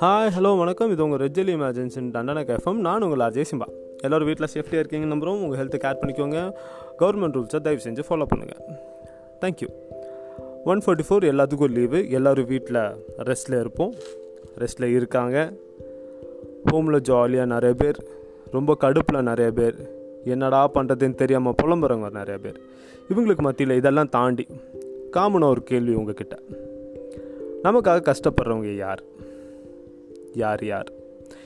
Hi hello வணக்கம். இது உங்கள் ரெஜ்ஜலி இமேஜன்சின் தண்டனை கேஃபம் நான் உங்கள் அஜய் சிம்பா. எல்லோரும் வீட்டில் சேஃப்டியாக இருக்கீங்க நம்புகிறோம் உங்கள் ஹெல்த்தை கேர் பண்ணிக்கோங்க. கவர்மெண்ட் ரூல்ஸை தயவு செஞ்சு ஃபாலோ பண்ணுங்கள் thank you one forty four எல்லாத்துக்கும் லீவு எல்லோரும் வீட்டில் ரெஸ்ட்டில் இருப்போம். ரெஸ்ட்டில் இருக்காங்க. ஹோமில் ஜாலியாக நிறைய பேர். ரொம்ப கடுப்பில் நிறைய பேர். என்னடா பண்ணுறதுன்னு தெரியாமல் புலம்புறவங்க நிறைய பேர். இவங்களுக்கு மத்தியில் இதெல்லாம் தாண்டி காமனாக ஒரு கேள்வி உங்ககிட்ட. நமக்காக கஷ்டப்படுறவங்க யார்? யார் யார்?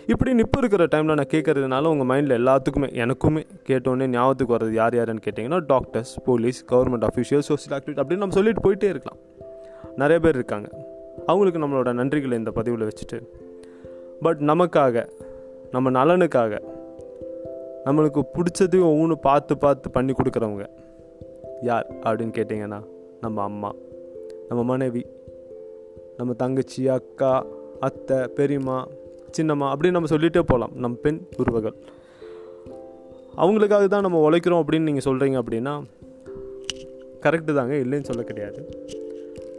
இப்படி நிப்பு இருக்கிற டைமில் நான் கேட்குறதுனால உங்கள் மைண்டில் எல்லாத்துக்குமே எனக்குமே கேட்டோடனே ஞாபகத்துக்கு வர்றது யார் யாருன்னு கேட்டிங்கன்னா doctors police government official social activity அப்படின்னு நம்ம சொல்லிட்டு போயிட்டே இருக்கலாம். நிறைய பேர் இருக்காங்க. அவங்களுக்கு நம்மளோட நன்றிகளை இந்த பதிவில் வச்சுட்டு பட் நமக்காக நம்ம நலனுக்காக நம்மளுக்கு பிடிச்சதையும் ஒவ்வொன்று பார்த்து பார்த்து பண்ணி கொடுக்குறவங்க யார் அப்படின்னு கேட்டிங்கன்னா நம்ம அம்மா நம்ம மனைவி நம்ம தங்கச்சி அக்கா அத்தை பெரியம்மா சின்னம்மா அப்படின்னு நம்ம சொல்லிகிட்டே போகலாம். நம் பெண் உருவகள் அவங்களுக்காக தான் நம்ம உழைக்கிறோம் அப்படின்னு நீங்கள் சொல்கிறீங்க அப்படின்னா கரெக்டு தாங்க. இல்லைன்னு சொல்ல கிடையாது.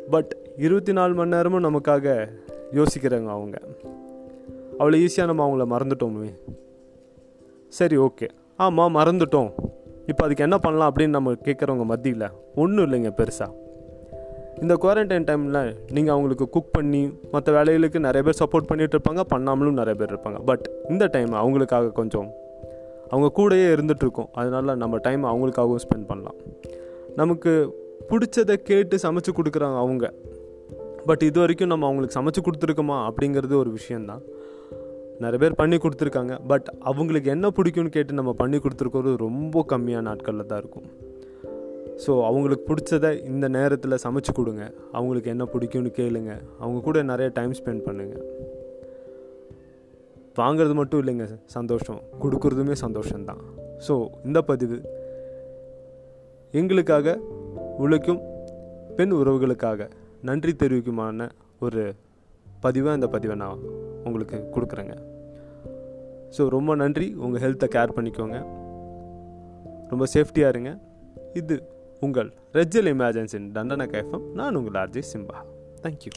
பட் இருபத்தி நாலு மணி நேரமும் நமக்காக யோசிக்கிறாங்க அவங்க. அவ்வளோ ஈஸியாக நம்ம அவங்கள மறந்துட்டோமே. சரி ஓகே ஆமாம் மறந்துட்டோம். இப்போ அதுக்கு என்ன பண்ணலாம் அப்படின்னு நம்ம கேட்குறவங்க மத்தியில் ஒன்றும் இல்லைங்க பெருசாக இந்த குவாரண்டைன் டைமில் நீங்கள் அவங்களுக்கு குக் பண்ணி மற்ற வேலைகளுக்கு நிறைய பேர் சப்போர்ட் பண்ணிகிட்டு இருப்பாங்க பண்ணாமலும் நிறைய பேர் இருப்பாங்க. பட் இந்த டைம் அவங்களுக்காக கொஞ்சம் அவங்க கூடயே இருந்துகிட்ருக்கோம் அதனால் நம்ம டைம் அவங்களுக்காகவும் ஸ்பெண்ட் பண்ணலாம். நமக்கு பிடிச்சதை கேட்டு சமைச்சு கொடுக்குறாங்க அவங்க. பட் இது வரைக்கும் நம்ம அவங்களுக்கு சமைச்சு கொடுத்துருக்கோமா அப்படிங்கிறது ஒரு விஷயந்தான் நிறைய பேர் பண்ணி கொடுத்துருக்காங்க. பட் அவங்களுக்கு என்ன பிடிக்கும்னு கேட்டு நம்ம பண்ணி கொடுத்துருக்கிறது ரொம்ப கம்மியான நாட்களில் தான் இருக்கும். ஸோ அவங்களுக்கு பிடிச்சத இந்த நேரத்தில் சமைச்சு கொடுங்க. அவங்களுக்கு என்ன பிடிக்கும்னு கேளுங்க. அவங்க கூட நிறைய டைம் ஸ்பெண்ட் பண்ணுங்கள் வாங்கிறது மட்டும் இல்லைங்க சந்தோஷம். கொடுக்குறதுமே சந்தோஷம்தான். ஸோ இந்த பதிவு எங்களுக்காக உழைக்கும் பெண் உறவுகளுக்காக நன்றி தெரிவிக்குமான ஒரு பதிவாக இந்த பதிவை நான் உங்களுக்கு கொடுக்குறேங்க. ஸோ ரொம்ப நன்றி. உங்கள் ஹெல்த்தை கேர் பண்ணிக்கோங்க. ரொம்ப சேஃப்டியாக இருங்க. இது உங்கள் ரெஜல் இமேஜன்ஸின் தண்டன கேஃபம் நான் உங்கள் ஆர்ஜி சிம்பா தேங்க்யூ